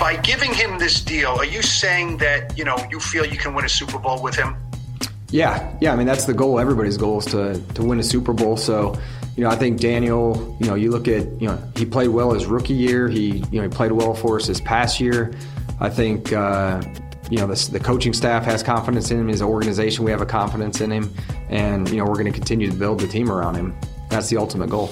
By giving him this deal, are you saying that, you know, you feel you can win a Super Bowl with him? Yeah, yeah. I mean, that's the goal. Everybody's goal is to, to win a Super Bowl. So, you know, I think Daniel, you know, you look at, you know, he played well his rookie year. He, you know, he played well for us this past year. I think, uh, you know, the, the coaching staff has confidence in him. His organization, we have a confidence in him. And, you know, we're going to continue to build the team around him. That's the ultimate goal.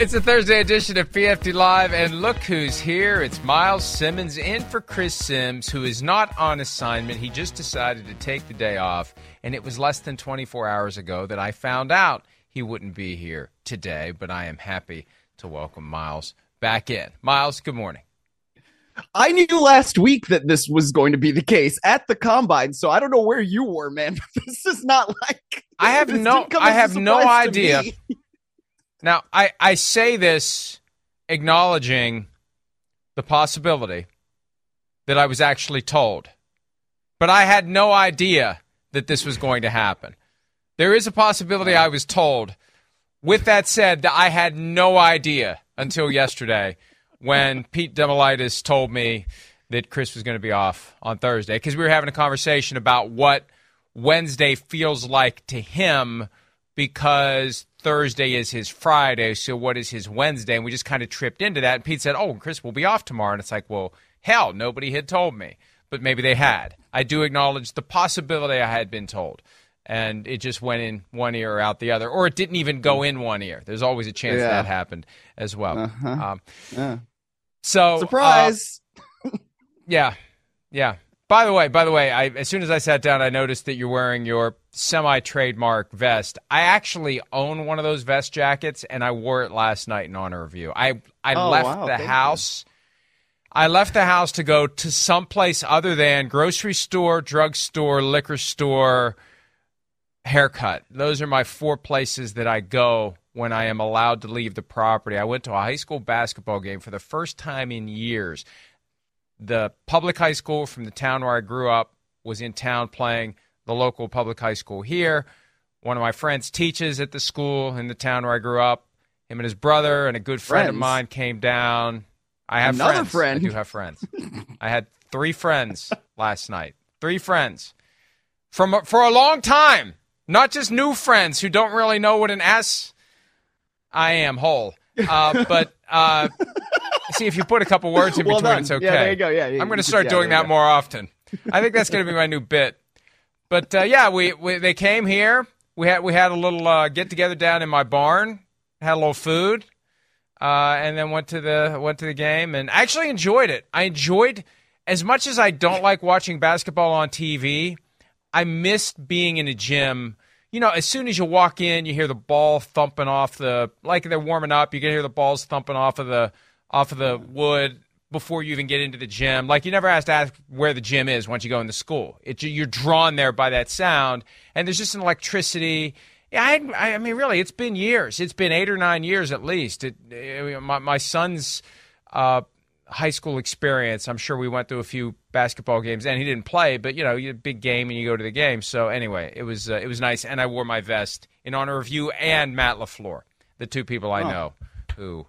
It's a Thursday edition of PFT Live, and look who's here. It's Myles Simmons in for Chris Simms, who is not on assignment. He just decided to take the day off, and it was less than 24 hours ago that I found out he wouldn't be here today, but I am happy to welcome Myles back in. Myles, good morning. I knew last week that this was going to be the case at the combine, so I don't know where you were, man. this is not like I have no I have no idea. Now, I, I say this acknowledging the possibility that I was actually told, but I had no idea that this was going to happen. There is a possibility I was told. With that said, that I had no idea until yesterday when Pete Damilatis told me that Chris was going to be off on Thursday because we were having a conversation about what Wednesday feels like to him because Thursday is his Friday. So what is his Wednesday? And we just kind of tripped into that. And Pete said, "Oh, Chris will be off tomorrow." And it's like, well, hell, nobody had told me, but maybe they had. I do acknowledge the possibility I had been told. And it just went in one ear or out the other, or it didn't even go in one ear. There's always a chance Yeah. that happened as well. Uh-huh. Um, Yeah. so uh, Surprise! yeah, yeah. By the way, by the way, I, as soon as I sat down, I noticed that you're wearing your semi-trademark vest. I actually own one of those vest jackets, and I wore it last night in honor of you. I I Oh, left wow, the thank you. house. I left the house to go to someplace other than grocery store, drugstore, liquor store, haircut. Those are my four places that I go when I am allowed to leave the property. I went to a high school basketball game for the first time in years. The public high school from the town where I grew up was in town playing the local public high school here. One of my friends teaches at the school in the town where I grew up. Him and his brother and a good friend of mine came down. I have Another friends. friend. I do have friends. I had three friends last night. Three friends from for a long time. Not just new friends who don't really know what an S I am whole. Uh, but uh, see if you put a couple words in Well between, done. it's okay. Yeah, there you go. Yeah, yeah, I'm going to start yeah, doing that go. more often. I think that's going to be my new bit. But uh, yeah, we, we they came here. We had we had a little uh, get together down in my barn. Had a little food, uh, and then went to the went to the game and actually enjoyed it. I enjoyed as much as I don't like watching basketball on TV. I missed being in a gym. You know, as soon as you walk in, you hear the ball thumping off the like they're warming up. You can hear the balls thumping off of the off of the wood before you even get into the gym. Like you never have to ask where the gym is once you go into school. It, you're drawn there by that sound, and there's just an electricity Yeah, I, I mean, really, it's been years. It's been eight or nine years at least. It, it, my, my son's uh, high school experience, I'm sure we went to a few basketball games, and he didn't play, but you know, you big game and you go to the game. So anyway, it was uh, it was nice, and I wore my vest in honor of you and Matt LaFleur, the two people I know who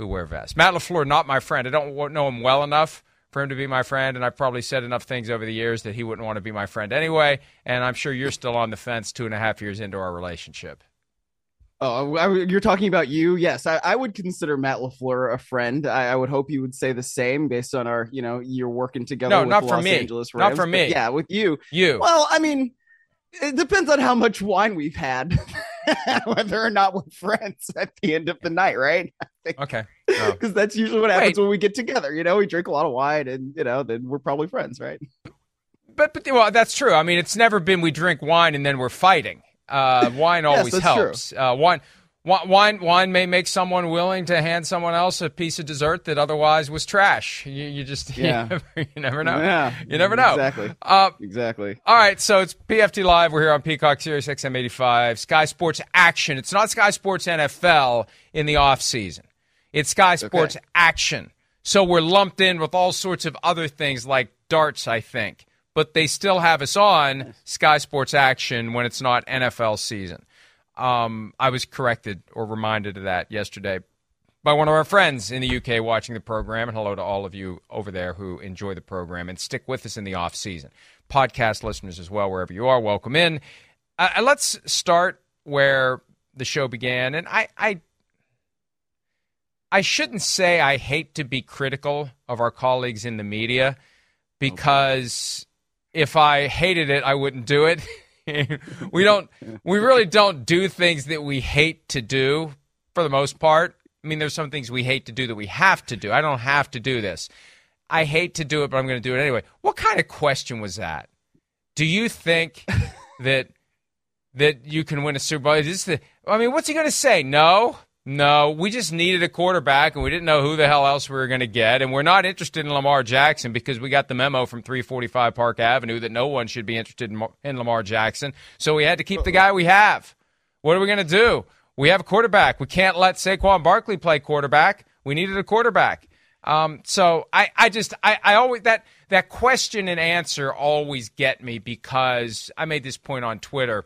who wear vests. Matt LaFleur, not my friend. I don't know him well enough for him to be my friend, and I've probably said enough things over the years that he wouldn't want to be my friend anyway. And I'm sure you're still on the fence two and a half years into our relationship. Oh, I, you're talking about you? Yes, I, I would consider Matt Lafleur a friend. I, I, would hope you would say the same based on our, you know, you're working together. No, not for me. Angeles Rams, not for me. Yeah, with you. You. Well, I mean, it depends on how much wine we've had, whether or not we're friends at the end of the night, right? Okay. Because oh. that's usually what happens Wait. when we get together. You know, we drink a lot of wine, and you know, then we're probably friends, right? But but well, that's true. I mean, it's never been we drink wine and then we're fighting. Uh, wine always yes, helps. Uh, wine Wine, wine may make someone willing to hand someone else a piece of dessert that otherwise was trash. You, you just yeah. you, never, you never know. Yeah, you never know. Exactly. Uh, exactly. All right, so it's PFT Live. We're here on Peacock Sirius XM 85. Sky Sports Action. It's not Sky Sports NFL in the off season. It's Sky Sports okay. Action. So we're lumped in with all sorts of other things like darts, I think. But they still have us on Sky Sports Action when it's not NFL season. Um, I was corrected or reminded of that yesterday by one of our friends in the UK watching the program. And hello to all of you over there who enjoy the program and stick with us in the off season. Podcast listeners as well, wherever you are, welcome in. Uh, uh, let's start where the show began. And I, I, I shouldn't say I hate to be critical of our colleagues in the media because okay. if I hated it, I wouldn't do it. we don't we really don't do things that we hate to do for the most part. I mean, there's some things we hate to do that we have to do. I don't have to do this. I hate to do it, but I'm going to do it anyway. What kind of question was that? Do you think that that you can win a Super Bowl? Is this the, I mean, what's he going to say? No. No, we just needed a quarterback, and we didn't know who the hell else we were going to get. And we're not interested in Lamar Jackson because we got the memo from 345 Park Avenue that no one should be interested in, Lamar Jackson. So we had to keep the guy we have. What are we going to do? We have a quarterback. We can't let Saquon Barkley play quarterback. We needed a quarterback. Um, so I, I just, I, I always that that question and answer always get me because I made this point on Twitter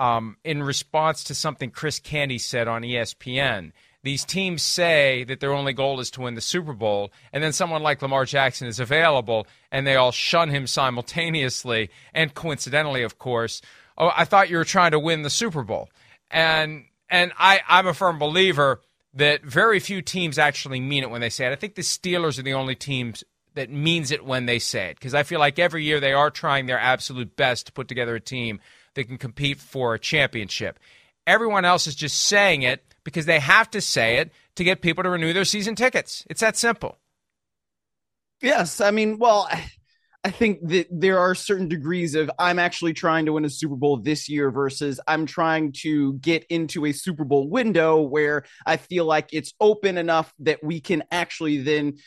um, in response to something Chris Canty said on ESPN. These teams say that their only goal is to win the Super Bowl, and then someone like Lamar Jackson is available, and they all shun him simultaneously. And coincidentally, of course, oh, I thought you were trying to win the Super Bowl. And and I, I'm a firm believer that very few teams actually mean it when they say it. I think the Steelers are the only teams that means it when they say it because I feel like every year they are trying their absolute best to put together a team that can compete for a championship. Everyone else is just saying it because they have to say it to get people to renew their season tickets. It's that simple. Yes, I mean, well, I think that there are certain degrees of I'm actually trying to win a Super Bowl this year versus I'm trying to get into a Super Bowl window where I feel like it's open enough that we can actually then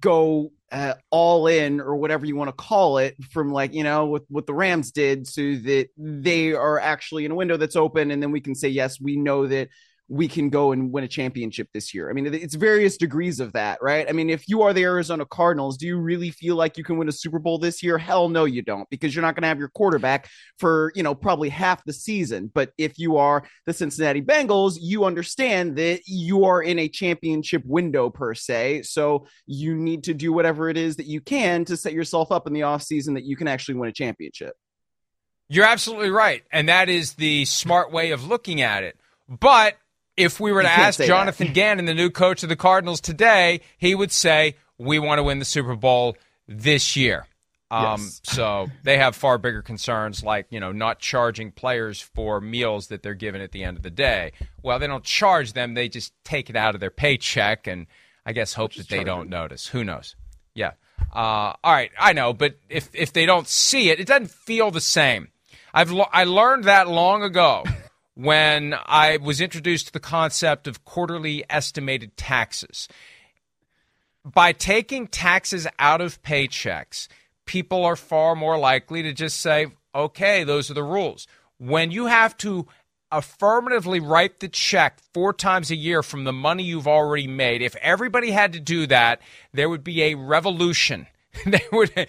go uh, all in or whatever you want to call it from like you know with what the Rams did so that they are actually in a window that's open and then we can say yes we know that we can go and win a championship this year. I mean, it's various degrees of that, right? I mean, if you are the Arizona Cardinals, do you really feel like you can win a Super Bowl this year? Hell no, you don't, because you're not going to have your quarterback for, you know, probably half the season. But if you are the Cincinnati Bengals, you understand that you are in a championship window per se. So you need to do whatever it is that you can to set yourself up in the offseason that you can actually win a championship. You're absolutely right. And that is the smart way of looking at it. But if we were to ask Jonathan that. Gannon, the new coach of the Cardinals today, he would say, We want to win the Super Bowl this year. Um, yes. so they have far bigger concerns like, you know, not charging players for meals that they're given at the end of the day. Well, they don't charge them, they just take it out of their paycheck and I guess hope that they don't notice. Who knows? Yeah. Uh, all right, I know, but if if they don't see it, it doesn't feel the same. I've lo- I learned that long ago when I was introduced to the concept of quarterly estimated taxes. By taking taxes out of paychecks, people are far more likely to just say, okay, those are the rules. When you have to affirmatively write the check four times a year from the money you've already made. If everybody had to do that, there would be a revolution there would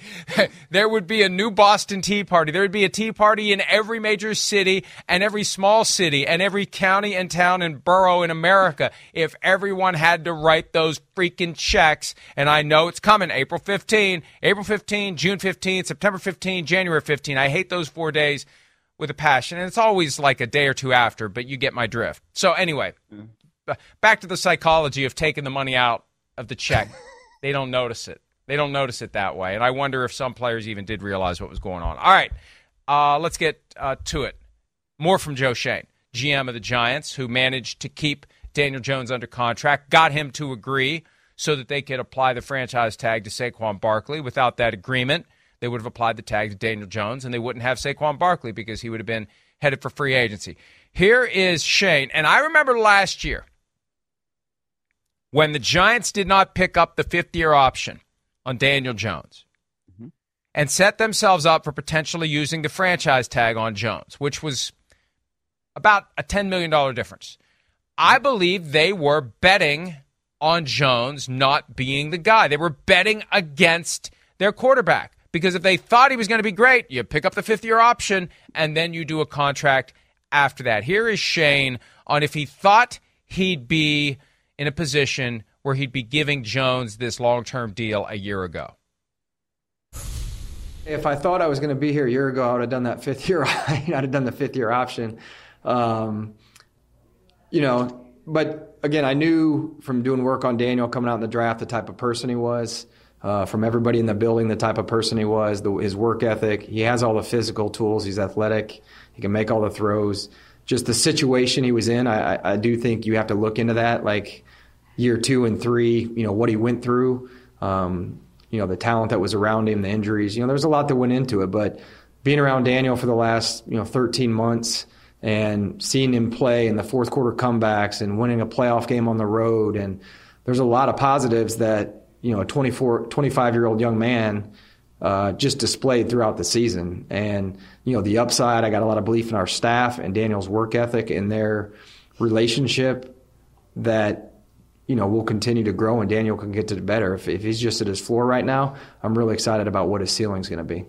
there would be a new Boston Tea Party. There would be a tea party in every major city and every small city and every county and town and borough in America if everyone had to write those freaking checks. And I know it's coming April 15, April 15, June 15, September 15, January 15. I hate those 4 days with a passion and it's always like a day or two after, but you get my drift. So anyway, mm. back to the psychology of taking the money out of the check. they don't notice it. They don't notice it that way. And I wonder if some players even did realize what was going on. All right, uh, let's get uh, to it. More from Joe Schoen, GM of the Giants, who managed to keep Daniel Jones under contract, got him to agree so that they could apply the franchise tag to Saquon Barkley. Without that agreement, they would have applied the tag to Daniel Jones, and they wouldn't have Saquon Barkley because he would have been headed for free agency. Here is Schoen, and I remember last year when the Giants did not pick up the fifth year option on Daniel Jones mm-hmm. and set themselves up for potentially using the franchise tag on Jones, which was about a $10 million difference. I believe they were betting on Jones not being the guy. They were betting against their quarterback because if they thought he was going to be great, you pick up the fifth year option and then you do a contract after that. Here is Schoen on if he thought he'd be in a position where he'd be giving Jones this long term deal a year ago? If I thought I was going to be here a year ago, I would have done that fifth year. I'd have done the fifth year option. Um, you know, but again, I knew from doing work on Daniel coming out in the draft the type of person he was. Uh, from everybody in the building, the type of person he was, the, his work ethic. He has all the physical tools. He's athletic. He can make all the throws. Just the situation he was in, I, I, I do think you have to look into that. Like, year two and three, you know, what he went through, um, you know, the talent that was around him, the injuries, you know, there's a lot that went into it. But being around Daniel for the last, you know, 13 months and seeing him play in the fourth quarter comebacks and winning a playoff game on the road, and there's a lot of positives that, you know, a 24, 25 year old young man uh, just displayed throughout the season. And, you know, the upside, I got a lot of belief in our staff and Daniel's work ethic and their relationship that you know, will continue to grow and Daniel can get to the better. If, if he's just at his floor right now, I'm really excited about what his ceiling's going to be.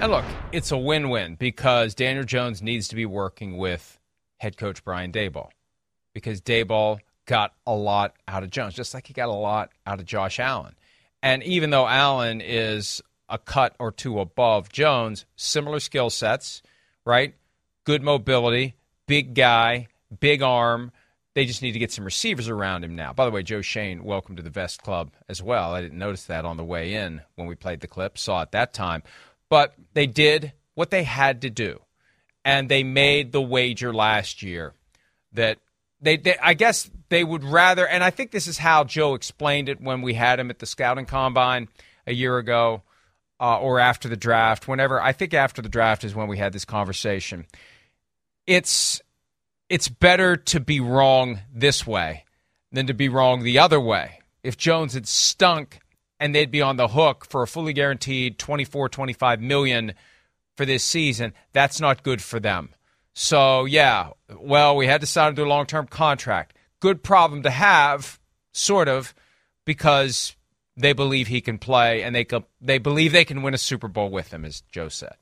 And look, it's a win win because Daniel Jones needs to be working with head coach Brian Daboll because Daboll got a lot out of Jones, just like he got a lot out of Josh Allen. And even though Allen is a cut or two above Jones, similar skill sets, right? Good mobility, big guy, big arm they just need to get some receivers around him now. By the way, Joe Schoen, welcome to the Vest Club as well. I didn't notice that on the way in when we played the clip, saw it that time. But they did what they had to do. And they made the wager last year that they, they, I guess they would rather, and I think this is how Joe explained it when we had him at the scouting combine a year ago uh, or after the draft, whenever, I think after the draft is when we had this conversation. It's it's better to be wrong this way than to be wrong the other way. If Jones had stunk and they'd be on the hook for a fully guaranteed 24, 25 million for this season, that's not good for them. So, yeah, well, we had to sign a long term contract. Good problem to have, sort of, because they believe he can play and they, they believe they can win a Super Bowl with him, as Joe said.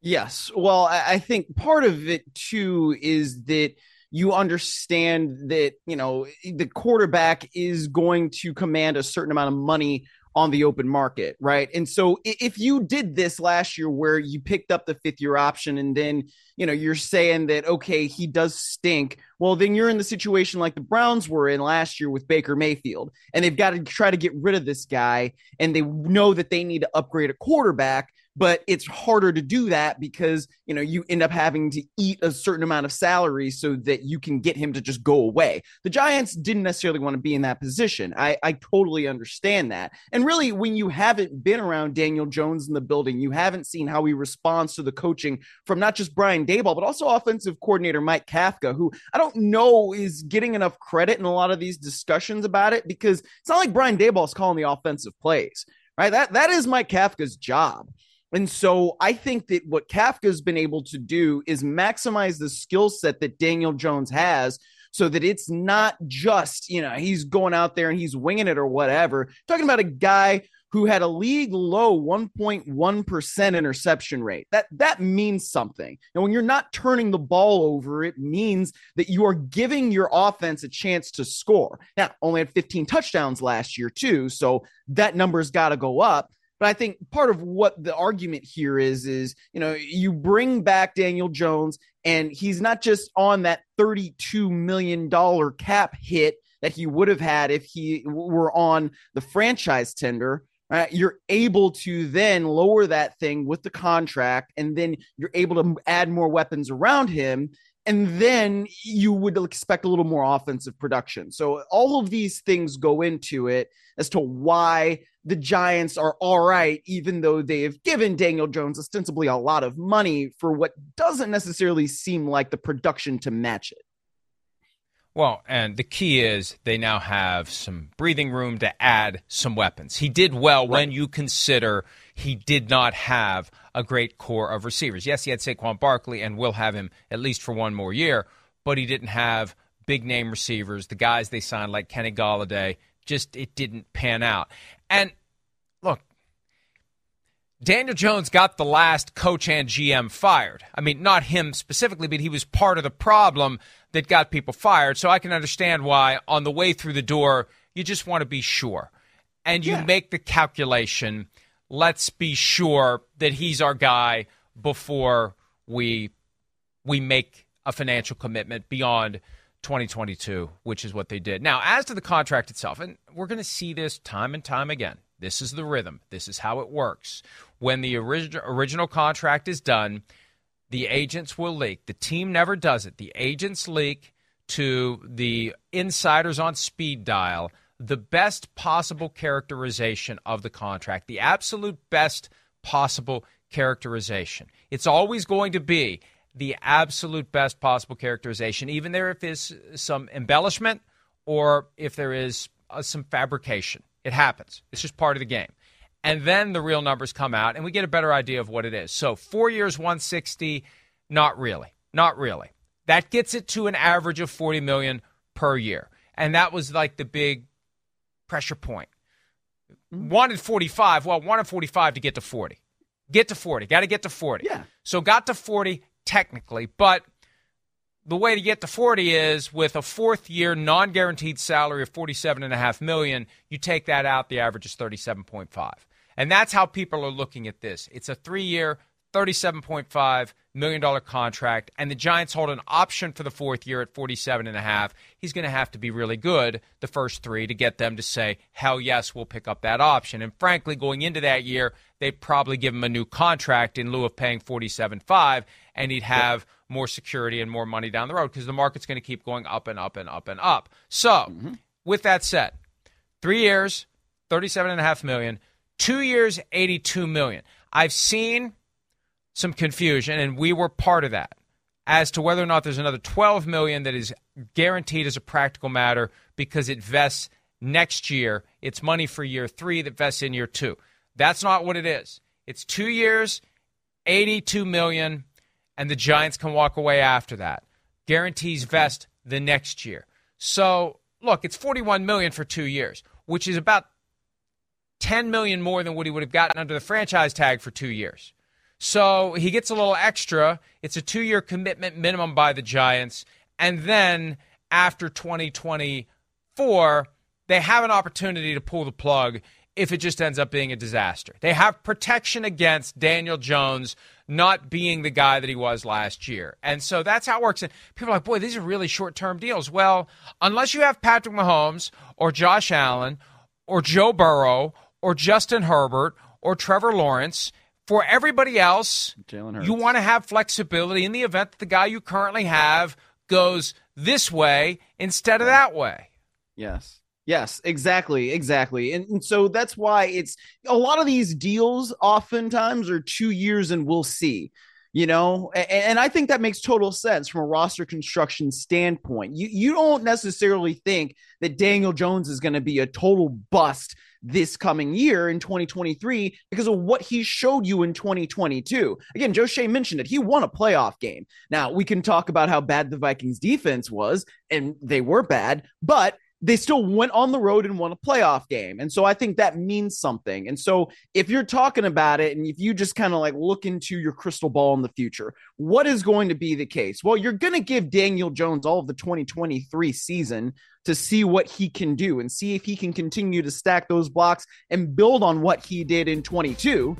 Yes. Well, I think part of it too is that you understand that, you know, the quarterback is going to command a certain amount of money on the open market, right? And so if you did this last year where you picked up the fifth year option and then, you know, you're saying that, okay, he does stink, well, then you're in the situation like the Browns were in last year with Baker Mayfield. And they've got to try to get rid of this guy and they know that they need to upgrade a quarterback but it's harder to do that because you know you end up having to eat a certain amount of salary so that you can get him to just go away. The giants didn't necessarily want to be in that position. I i totally understand that. And really when you haven't been around daniel jones in the building you haven't seen how he responds to the coaching from not just brian daboll but also offensive coordinator mike kafka who i don't know is getting enough credit in a lot of these discussions about it because it's not like brian daboll is calling the offensive plays right? That that is mike kafka's job And so I think that what Kafka's been able to do is maximize the skill set that Daniel Jones has so that it's not just, you know, he's going out there and he's winging it or whatever. Talking about a guy who had a league low 1.1% interception rate. That that means something. And when you're not turning the ball over, it means that you are giving your offense a chance to score. Now, only had 15 touchdowns last year too, so that number's got to go up. But I think part of what the argument here is is, you know, you bring back Daniel Jones and he's not just on that 32 million dollar cap hit that he would have had if he were on the franchise tender. Right? You're able to then lower that thing with the contract, and then you're able to add more weapons around him and then you would expect a little more offensive production. So all of these things go into it as to why the Giants are all right, even though they have given Daniel Jones ostensibly a lot of money for what doesn't necessarily seem like the production to match it. Well, and the key is they now have some breathing room to add some weapons. He did well right. when you consider he did not have a great core of receivers. Yes, he had Saquon Barkley and will have him at least for one more year, but he didn't have big name receivers, the guys they signed like Kenny Golladay. Just it didn't pan out. And look, Daniel Jones got the last coach and GM fired. I mean, not him specifically, but he was part of the problem that got people fired. So I can understand why on the way through the door, you just want to be sure. And you yeah. make the calculation let's be sure that he's our guy before we we make a financial commitment beyond 2022, which is what they did. Now, as to the contract itself, and we're going to see this time and time again. This is the rhythm. This is how it works. When the original original contract is done, the agents will leak. The team never does it. The agents leak to the insiders on speed dial the best possible characterization of the contract, the absolute best possible characterization. It's always going to be the absolute best possible characterization, even there if there's some embellishment or if there is uh, some fabrication. It happens. It's just part of the game and then the real numbers come out and we get a better idea of what it is. So, 4 years 160, not really. Not really. That gets it to an average of 40 million per year. And that was like the big pressure point. Mm-hmm. Wanted 45, well, wanted 45 to get to 40. Get to 40. Got to get to 40. Yeah. So got to 40 technically, but the way to get to 40 is with a fourth year non-guaranteed salary of 47.5 million, you take that out, the average is 37.5. And that's how people are looking at this. It's a three year, $37.5 million contract, and the Giants hold an option for the fourth year at 47.5. He's going to have to be really good the first three to get them to say, hell yes, we'll pick up that option. And frankly, going into that year, they'd probably give him a new contract in lieu of paying 47.5, and he'd have more security and more money down the road because the market's going to keep going up and up and up and up. So, mm-hmm. with that said, three years, 37.5 million Two years, 82 million. I've seen some confusion, and we were part of that as to whether or not there's another 12 million that is guaranteed as a practical matter because it vests next year. It's money for year three that vests in year two. That's not what it is. It's two years, 82 million, and the Giants can walk away after that. Guarantees vest the next year. So look, it's 41 million for two years, which is about 10 million more than what he would have gotten under the franchise tag for 2 years. So he gets a little extra. It's a 2-year commitment minimum by the Giants and then after 2024 they have an opportunity to pull the plug if it just ends up being a disaster. They have protection against Daniel Jones not being the guy that he was last year. And so that's how it works. And people are like, boy, these are really short term deals. Well, unless you have Patrick Mahomes or Josh Allen or Joe Burrow or Justin Herbert or Trevor Lawrence. For everybody else, you want to have flexibility in the event that the guy you currently have goes this way instead of that way. Yes. Yes, exactly, exactly. And, and, so that's why it's a lot of these deals oftentimes are two years and we'll see. you know and, and, i think that makes total sense from a roster construction standpoint you you don't necessarily think that daniel jones is going to be a total bust this coming year in 2023 because of what he showed you in 2022 again joe schoen mentioned it he won a playoff game now we can talk about how bad the vikings defense was and they were bad but they still went on the road and won a playoff game. And so I think that means something. And so if you're talking about it and if you just kind of like look into your crystal ball in the future, what is going to be the case? Well, you're going to give Daniel Jones all of the 2023 season to see what he can do and see if he can continue to stack those blocks and build on what he did in 22.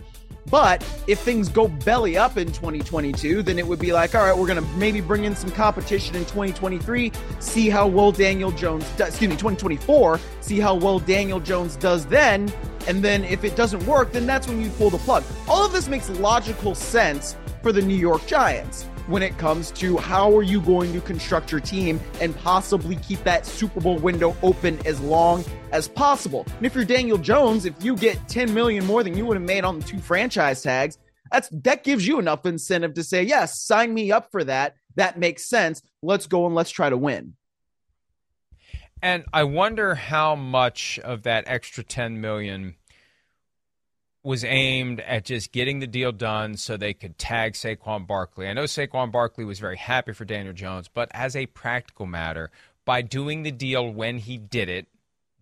But if things go belly up in 2022, then it would be like, all right, we're going to maybe bring in some competition in 2023, see how well Daniel Jones does, excuse me, 2024, see how well Daniel Jones does then. And then if it doesn't work, then that's when you pull the plug. All of this makes logical sense for the New York Giants when it comes to how are you going to construct your team and possibly keep that Super Bowl window open as long as possible. And if you're Daniel Jones, if you get 10 million more than you would have made on the two franchise tags, that's that gives you enough incentive to say, "Yes, sign me up for that. That makes sense. Let's go and let's try to win." And I wonder how much of that extra 10 million was aimed at just getting the deal done so they could tag Saquon Barkley. I know Saquon Barkley was very happy for Daniel Jones, but as a practical matter, by doing the deal when he did it,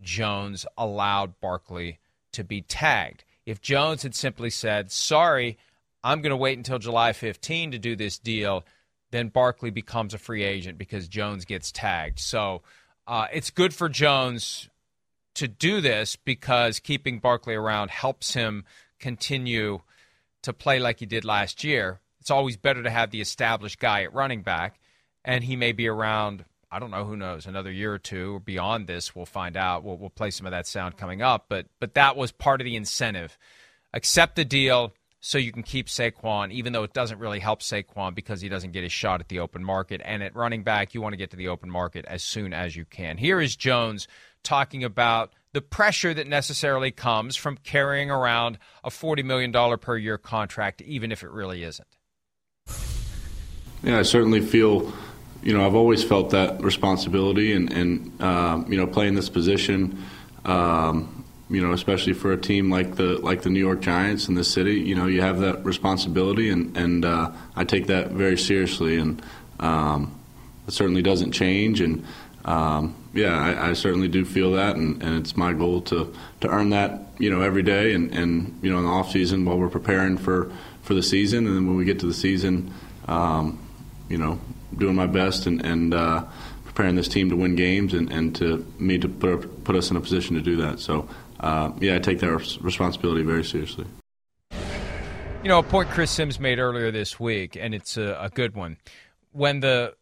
Jones allowed Barkley to be tagged. If Jones had simply said, "Sorry, I'm going to wait until July 15 to do this deal," then Barkley becomes a free agent because Jones gets tagged. So uh, it's good for Jones to do this because keeping Barkley around helps him continue to play like he did last year. It's always better to have the established guy at running back, and he may be around. I don't know. Who knows? Another year or two or beyond this, we'll find out. We'll, we'll play some of that sound coming up. But but that was part of the incentive. Accept the deal so you can keep Saquon, even though it doesn't really help Saquon because he doesn't get his shot at the open market. And at running back, you want to get to the open market as soon as you can. Here is Jones talking about the pressure that necessarily comes from carrying around a $40 million per year contract, even if it really isn't. Yeah, I certainly feel, you know, I've always felt that responsibility and, and uh, you know, playing this position, um, you know, especially for a team like the like the New York Giants in the city, you know, you have that responsibility, and and uh, I take that very seriously, and um, it certainly doesn't change, and um, yeah, I, I, certainly do feel that, and, and it's my goal to, to earn that, you know, every day, and, and you know, in the off season while we're preparing for, for the season, and then when we get to the season, um, you know, doing my best and, and uh, preparing this team to win games, and, and to me to put put us in a position to do that. So, uh, yeah, I take that responsibility very seriously. You know, a point Chris Simms made earlier this week, and it's a, a good one. When the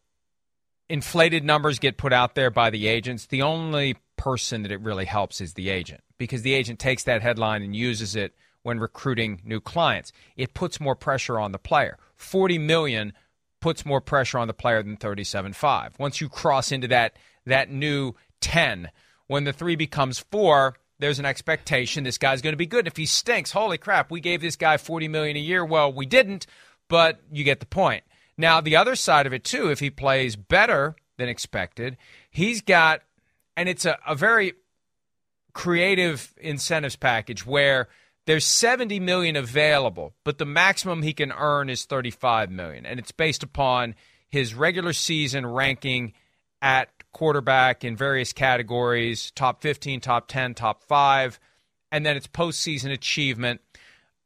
inflated numbers get put out there by the agents, the only person that it really helps is the agent because the agent takes that headline and uses it when recruiting new clients. It puts more pressure on the player. 40 million puts more pressure on the player than 37.5. Once you cross into that that new 10, when the 3 becomes 4, there's an expectation this guy's going to be good. If he stinks, holy crap, we gave this guy 40 million a year. Well, we didn't, but you get the point. Now, the other side of it, too, if he plays better than expected, he's got, and it's a, a very creative incentives package where there's 70 million available, but the maximum he can earn is 35 million. And it's based upon his regular season ranking at quarterback in various categories top 15, top 10, top 5. And then it's postseason achievement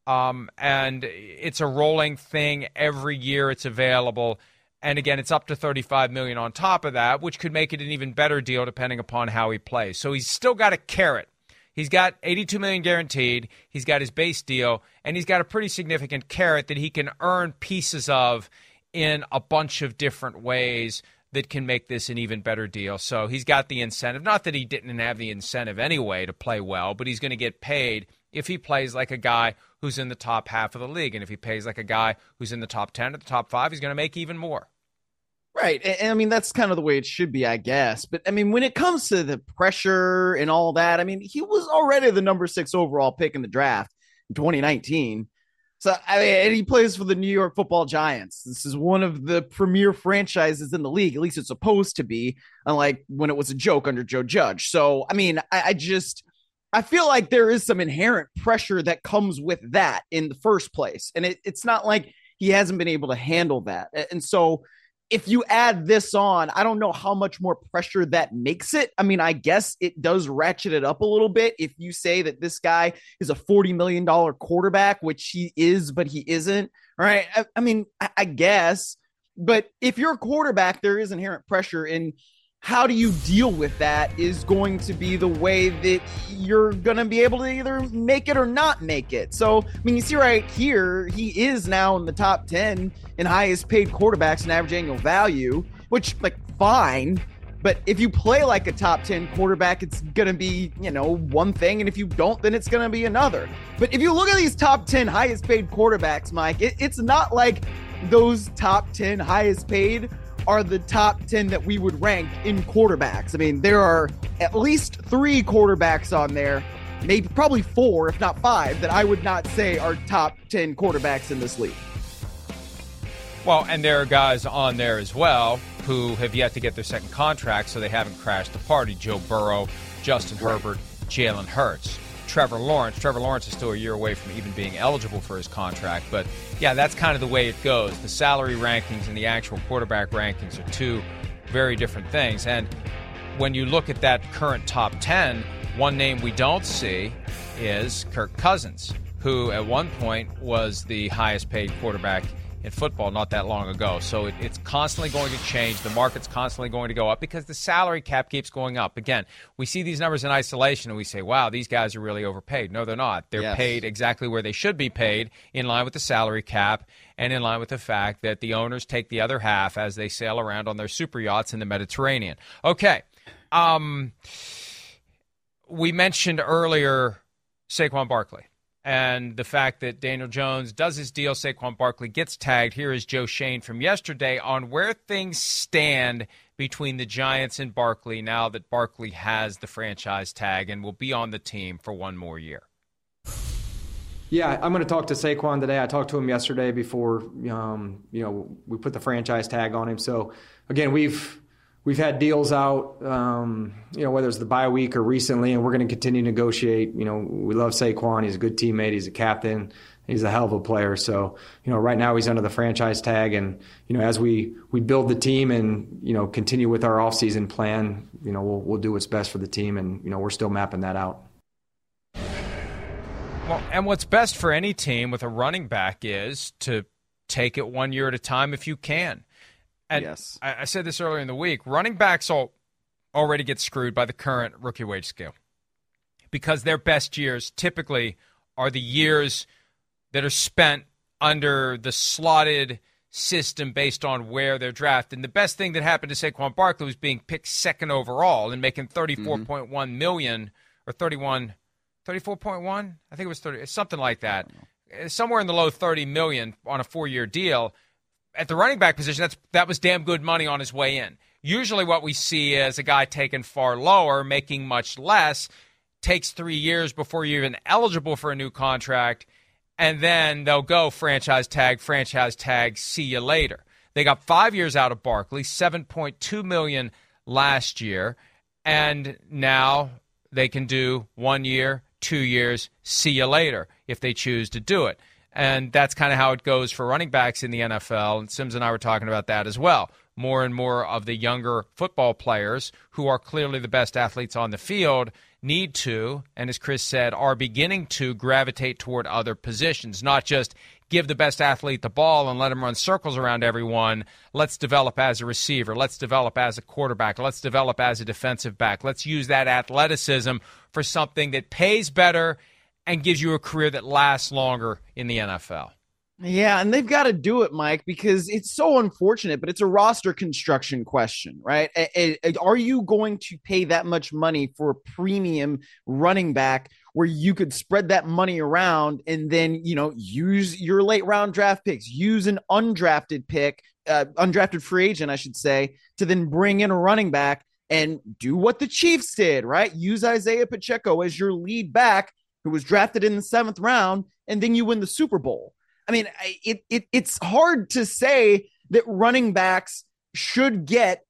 um, and it's a rolling thing every year. It's available, and again, it's up to 35 million on top of that, which could make it an even better deal depending upon how he plays. So he's still got a carrot. He's got 82 million guaranteed. He's got his base deal, and he's got a pretty significant carrot that he can earn pieces of in a bunch of different ways that can make this an even better deal. So he's got the incentive. Not that he didn't have the incentive anyway to play well, but he's going to get paid if he plays like a guy who's in the top half of the league. And if he pays like a guy who's in the top 10 or the top five, he's going to make even more. Right. And, I mean, that's kind of the way it should be, I guess. But I mean, when it comes to the pressure and all that, I mean, he was already the number six overall pick in the draft in 2019. So I mean, he plays for the New York Football Giants. This is one of the premier franchises in the league. At least it's supposed to be, unlike when it was a joke under Joe Judge. So I mean, I, I just I feel like there is some inherent pressure that comes with that in the first place, and it, it's not like he hasn't been able to handle that. And so if you add this on, I don't know how much more pressure that makes it. I mean, I guess it does ratchet it up a little bit if you say that this guy is a $40 million quarterback, which he is, but he isn't. Right. I, I mean, I, I guess. But if you're a quarterback, there is inherent pressure in how do you deal with that is going to be the way that you're going to be able to either make it or not make it. So, I mean, you see right here, he is now in the top 10 in highest paid quarterbacks in average annual value, which, like, fine. But if you play like a top 10 quarterback, it's going to be, you know, one thing. And if you don't, then it's going to be another. But if you look at these top 10 highest paid quarterbacks, Mike, it, it's not like those top 10 highest paid are the top 10 that we would rank in quarterbacks. I mean, there are at least three quarterbacks on there, maybe probably four, if not five, that I would not say are top 10 quarterbacks in this league. Well, and there are guys on there as well who have yet to get their second contract, so they haven't crashed the party. Joe Burrow, Justin Herbert, Jalen Hurts. Trevor Lawrence. Trevor Lawrence is still a year away from even being eligible for his contract. But yeah, that's kind of the way it goes. The salary rankings and the actual quarterback rankings are two very different things. And when you look at that current top 10, one name we don't see is Kirk Cousins, who at one point was the highest paid quarterback in football not that long ago. So it, it's constantly going to change. The market's constantly going to go up because the salary cap keeps going up. Again, we see these numbers in isolation and we say, wow, these guys are really overpaid. No, they're not. They're yes. paid exactly where they should be paid, in line with the salary cap and in line with the fact that the owners take the other half as they sail around on their super yachts in the Mediterranean. Okay. Um, we mentioned earlier Saquon Barkley and the fact that Daniel Jones does his deal, Saquon Barkley gets tagged. Here is Joe Schoen from yesterday on where things stand between the Giants and Barkley now that Barkley has the franchise tag and will be on the team for one more year. Yeah, I'm going to talk to Saquon today. I talked to him yesterday before um, you know we put the franchise tag on him. So again, we've we've had deals out, um, you know, whether it's the bye week or recently, and we're going to continue to negotiate. You know, we love Saquon. He's a good teammate. He's a captain. He's a hell of a player. So, you know, right now he's under the franchise tag, and you know, as we we build the team and you know continue with our offseason plan, you know, we'll we'll do what's best for the team, and you know, we're still mapping that out. Well, and what's best for any team with a running back is to take it one year at a time if you can. And yes. I, I said this earlier in the week. Running backs all already get screwed by the current rookie wage scale because their best years typically are the years that are spent under the slotted system based on where they're drafted. And the best thing that happened to Saquon Barkley was being picked second overall and making thirty-four point mm-hmm. one million or 31 34.1 I think it was 30 something like that. Somewhere in the low 30 million on a 4-year deal at the running back position, that's that was damn good money on his way in. Usually, what we see is a guy taken far lower, making much less, takes three years before you're even eligible for a new contract, and then they'll go franchise tag, franchise tag, see you later. They got five years out of Barkley, seven point two million last year, and now they can do one year, two years, see you later if they choose to do it. And that's kind of how it goes for running backs in the NFL. And Simms and I were talking about that as well. More and more of the younger football players who are clearly the best athletes on the field need to, and as Chris said, are beginning to gravitate toward other positions, not just give the best athlete the ball and let him run circles around everyone. Let's develop as a receiver. Let's develop as a quarterback. Let's develop as a defensive back. Let's use that athleticism for something that pays better and gives you a career that lasts longer in the NFL. Yeah, and they've got to do it, Mike, because it's so unfortunate, but it's a roster construction question, right? Are you going to pay that much money for a premium running back where you could spread that money around and then, you know, use your late round draft picks, use an undrafted pick, uh, undrafted free agent, I should say, to then bring in a running back and do what the Chiefs did, right? Use Isaiah Pacheco as your lead back who was drafted in the seventh round, and then you win the Super Bowl. I mean, it, it it's hard to say that running backs should get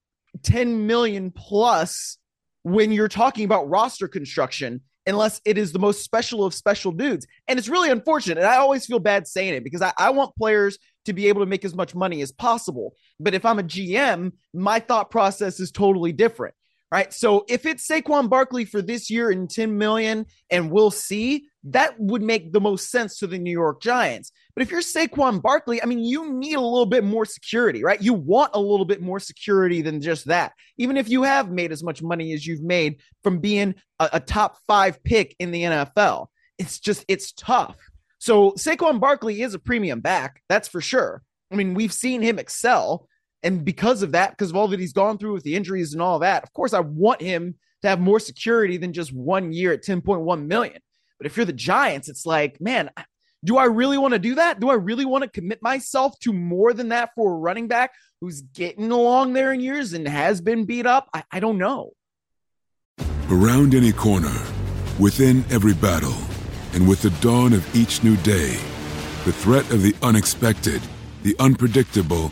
10 million plus when you're talking about roster construction unless it is the most special of special dudes. And it's really unfortunate. And I always feel bad saying it because I, I, want players to be able to make as much money as possible. But if I'm a GM, my thought process is totally different. Right. So if it's Saquon Barkley for this year and 10 million, and we'll see, that would make the most sense to the New York Giants. But if you're Saquon Barkley, I mean, you need a little bit more security, right? You want a little bit more security than just that. Even if you have made as much money as you've made from being a, a top five pick in the NFL, it's just, it's tough. So Saquon Barkley is a premium back, that's for sure. I mean, we've seen him excel. And because of that, because of all that he's gone through with the injuries and all that, of course, I want him to have more security than just one year at 10.1 million. But if you're the Giants, it's like, man, do I really want to do that? Do I really want to commit myself to more than that for a running back who's getting along there in years and has been beat up? I, I don't know. Around any corner, within every battle, and with the dawn of each new day, the threat of the unexpected, the unpredictable,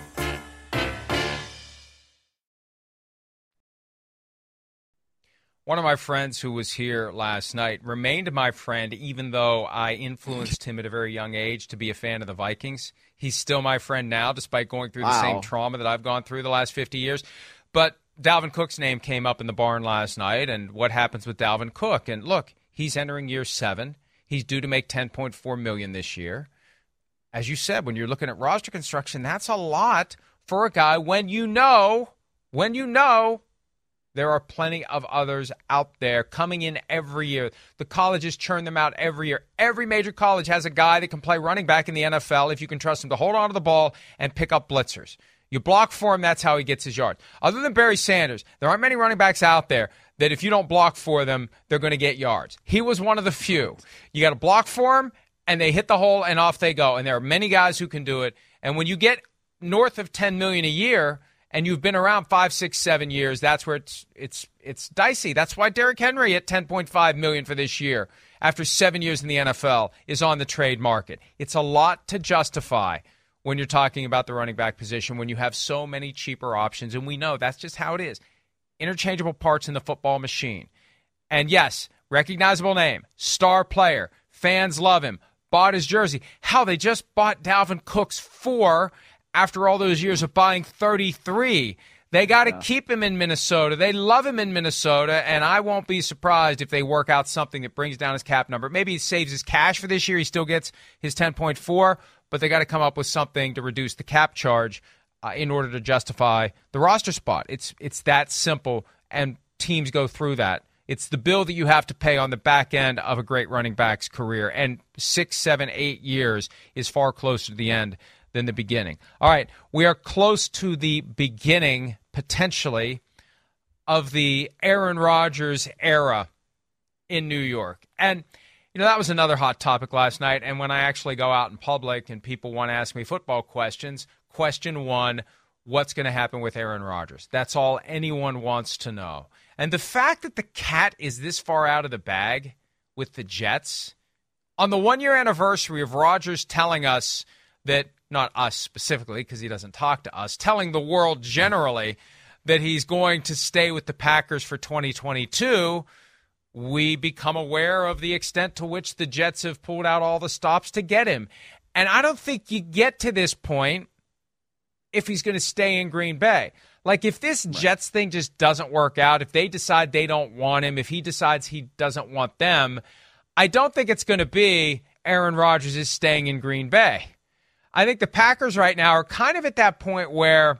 One of my friends who was here last night remained my friend, even though I influenced him at a very young age to be a fan of the Vikings. He's still my friend now, despite going through the same trauma that I've gone through the last 50 years. But Dalvin Cook's name came up in the barn last night, and what happens with Dalvin Cook? And look, he's entering year seven. He's due to make 10.4 million this year. As you said, when you're looking at roster construction, that's a lot for a guy when you know, when you know there are plenty of others out there coming in every year. The colleges churn them out every year. Every major college has a guy that can play running back in the NFL if you can trust him to hold on to the ball and pick up blitzers. You block for him, that's how he gets his yards. Other than Barry Sanders, there aren't many running backs out there that if you don't block for them, they're going to get yards. He was one of the few. You got to block for him, and they hit the hole, and off they go. And there are many guys who can do it. And when you get north of 10 million a year, and you've been around five, six, seven years, that's where it's it's it's dicey. That's why Derrick Henry at 10.5 million for this year, after seven years in the NFL, is on the trade market. It's a lot to justify when you're talking about the running back position when you have so many cheaper options, and we know that's just how it is. Interchangeable parts in the football machine. And yes, recognizable name, star player, fans love him. Bought his jersey. How they just bought Dalvin Cook's four after all those years of buying 33. They got to yeah. keep him in Minnesota. They love him in Minnesota, and I won't be surprised if they work out something that brings down his cap number. Maybe he saves his cash for this year. He still gets his 10.4, but they got to come up with something to reduce the cap charge uh, in order to justify the roster spot. It's it's that simple, and teams go through that. It's the bill that you have to pay on the back end of a great running back's career, and six, seven, eight years is far closer to the end than the beginning. All right, we are close to the beginning, potentially, of the Aaron Rodgers era in New York. And, you know, that was another hot topic last night. And when I actually go out in public and people want to ask me football questions, question one what's going to happen with Aaron Rodgers? That's all anyone wants to know. And the fact that the cat is this far out of the bag with the Jets on the one year anniversary of Rodgers telling us that, not us specifically, because he doesn't talk to us, telling the world generally that he's going to stay with the Packers for 2022, we become aware of the extent to which the Jets have pulled out all the stops to get him. And I don't think you get to this point if he's going to stay in Green Bay. Like if this right. Jets thing just doesn't work out, if they decide they don't want him, if he decides he doesn't want them, I don't think it's going to be Aaron Rodgers is staying in Green Bay. I think the Packers right now are kind of at that point where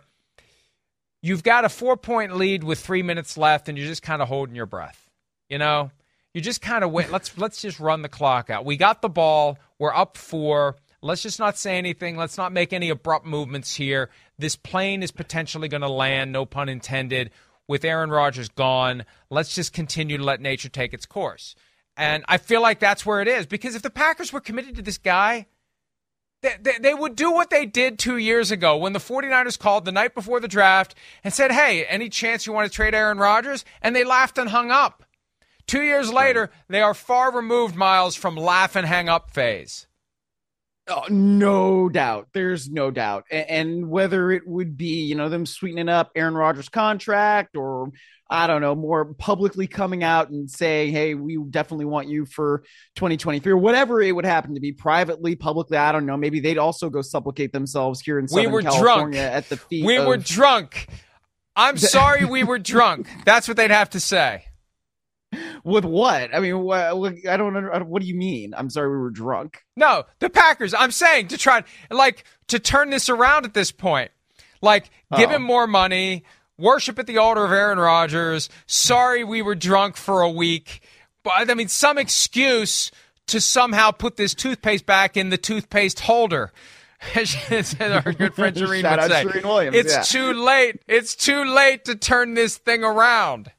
you've got a four point lead with three minutes left and you're just kind of holding your breath. You know, you just kind of wait. Let's let's just run the clock out. We got the ball. We're up four. Let's just not say anything. Let's not make any abrupt movements here. This plane is potentially going to land, no pun intended, with Aaron Rodgers gone. Let's just continue to let nature take its course. And I feel like that's where it is because if the Packers were committed to this guy, they, they, would do what they did two years ago when the 49ers called the night before the draft and said, Hey, any chance you want to trade Aaron Rodgers? And they laughed and hung up. Two years later, they are far removed, Myles, from laugh and hang up phase. Oh, no doubt. There's no doubt. And, and, whether it would be, you know, them sweetening up Aaron Rodgers' contract or I don't know, more publicly coming out and saying, hey, we definitely want you for 2023 or whatever it would happen to be privately, publicly. I don't know. Maybe they'd also go supplicate themselves here in Southern we were California drunk. at the feet. We of... were drunk. I'm sorry we were drunk. That's what they'd have to say. With what? I mean, what, I don't know. What do you mean? I'm sorry we were drunk. No, the Packers. I'm saying to try, like, to turn this around at this point. Like, give oh. him more money worship at the altar of Aaron Rodgers. Sorry we were drunk for a week. But I mean, some excuse to somehow put this toothpaste back in the toothpaste holder. As our good friend Shereen would say. Williams, it's yeah. too late. It's too late to turn this thing around.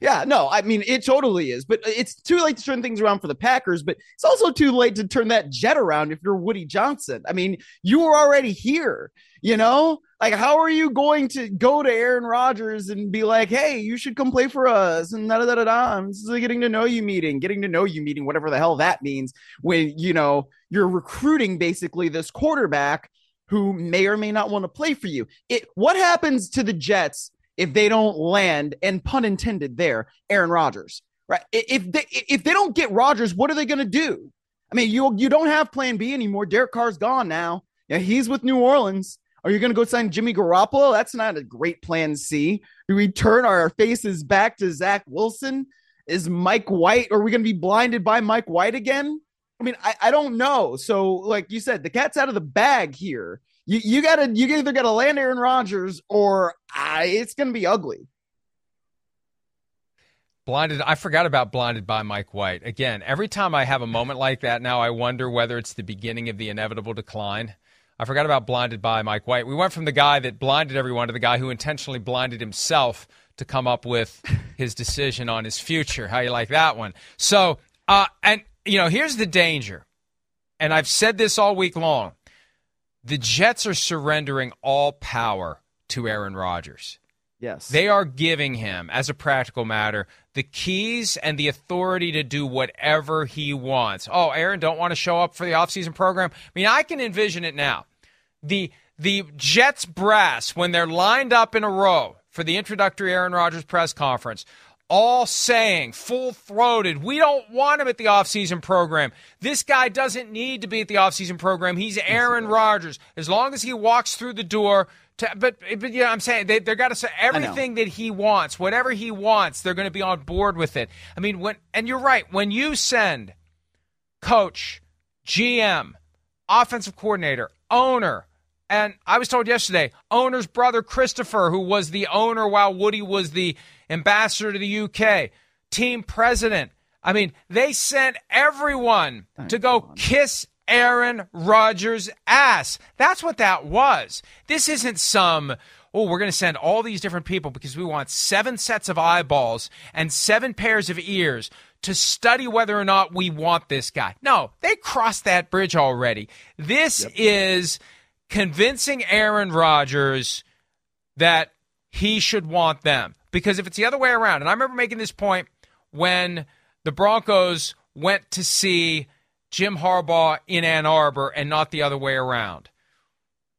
Yeah, no, I mean it totally is, but it's too late to turn things around for the Packers. But it's also too late to turn that jet around if you're Woody Johnson. I mean, you were already here. You know, like how are you going to go to Aaron Rodgers and be like, "Hey, you should come play for us"? And da da da da. This is a getting to know you meeting, getting to know you meeting, whatever the hell that means. When you know you're recruiting basically this quarterback who may or may not want to play for you. It what happens to the Jets if they don't land, and pun intended there, Aaron Rodgers, right? If they if they don't get Rodgers, what are they going to do? I mean, you you don't have Plan B anymore. Derek Carr's gone now. Yeah, he's with New Orleans. Are you going to go sign Jimmy Garoppolo? That's not a great plan C. Do we turn our faces back to Zach Wilson? Is Mike White? Are we going to be blinded by Mike White again? I mean, I, I don't know. So, like you said, the cat's out of the bag here you, you gotta you either gotta land Aaron Rodgers or uh, it's gonna be ugly. Blinded. I forgot about blinded by Mike White. Again, every time I have a moment like that, now I wonder whether it's the beginning of the inevitable decline. I forgot about blinded by Mike White. We went from the guy that blinded everyone to the guy who intentionally blinded himself to come up with his decision on his future. How you like that one? So, uh, and you know, here's the danger. And I've said this all week long the Jets are surrendering all power to Aaron Rodgers. Yes. They are giving him, as a practical matter, the keys and the authority to do whatever he wants. Oh, Aaron, don't want to show up for the offseason program? I mean, I can envision it now. The the Jets brass, when they're lined up in a row for the introductory Aaron Rodgers press conference, all saying full throated, we don't want him at the offseason program. This guy doesn't need to be at the offseason program. He's Aaron Rodgers. As long as he walks through the door, to, but, but yeah, I'm saying they, they're got to say everything that he wants, whatever he wants, they're going to be on board with it. I mean, when, and you're right, when you send coach, GM, offensive coordinator, owner, and I was told yesterday, owner's brother Christopher, who was the owner while Woody was the ambassador to the UK, team president. I mean, they sent everyone Thank to go God. kiss Aaron Rodgers' ass. That's what that was. This isn't some, oh, we're going to send all these different people because we want seven sets of eyeballs and seven pairs of ears to study whether or not we want this guy. No, they crossed that bridge already. This yep. is convincing Aaron Rodgers that he should want them. Because if it's the other way around, and I remember making this point when the Broncos went to see Jim Harbaugh in Ann Arbor and not the other way around.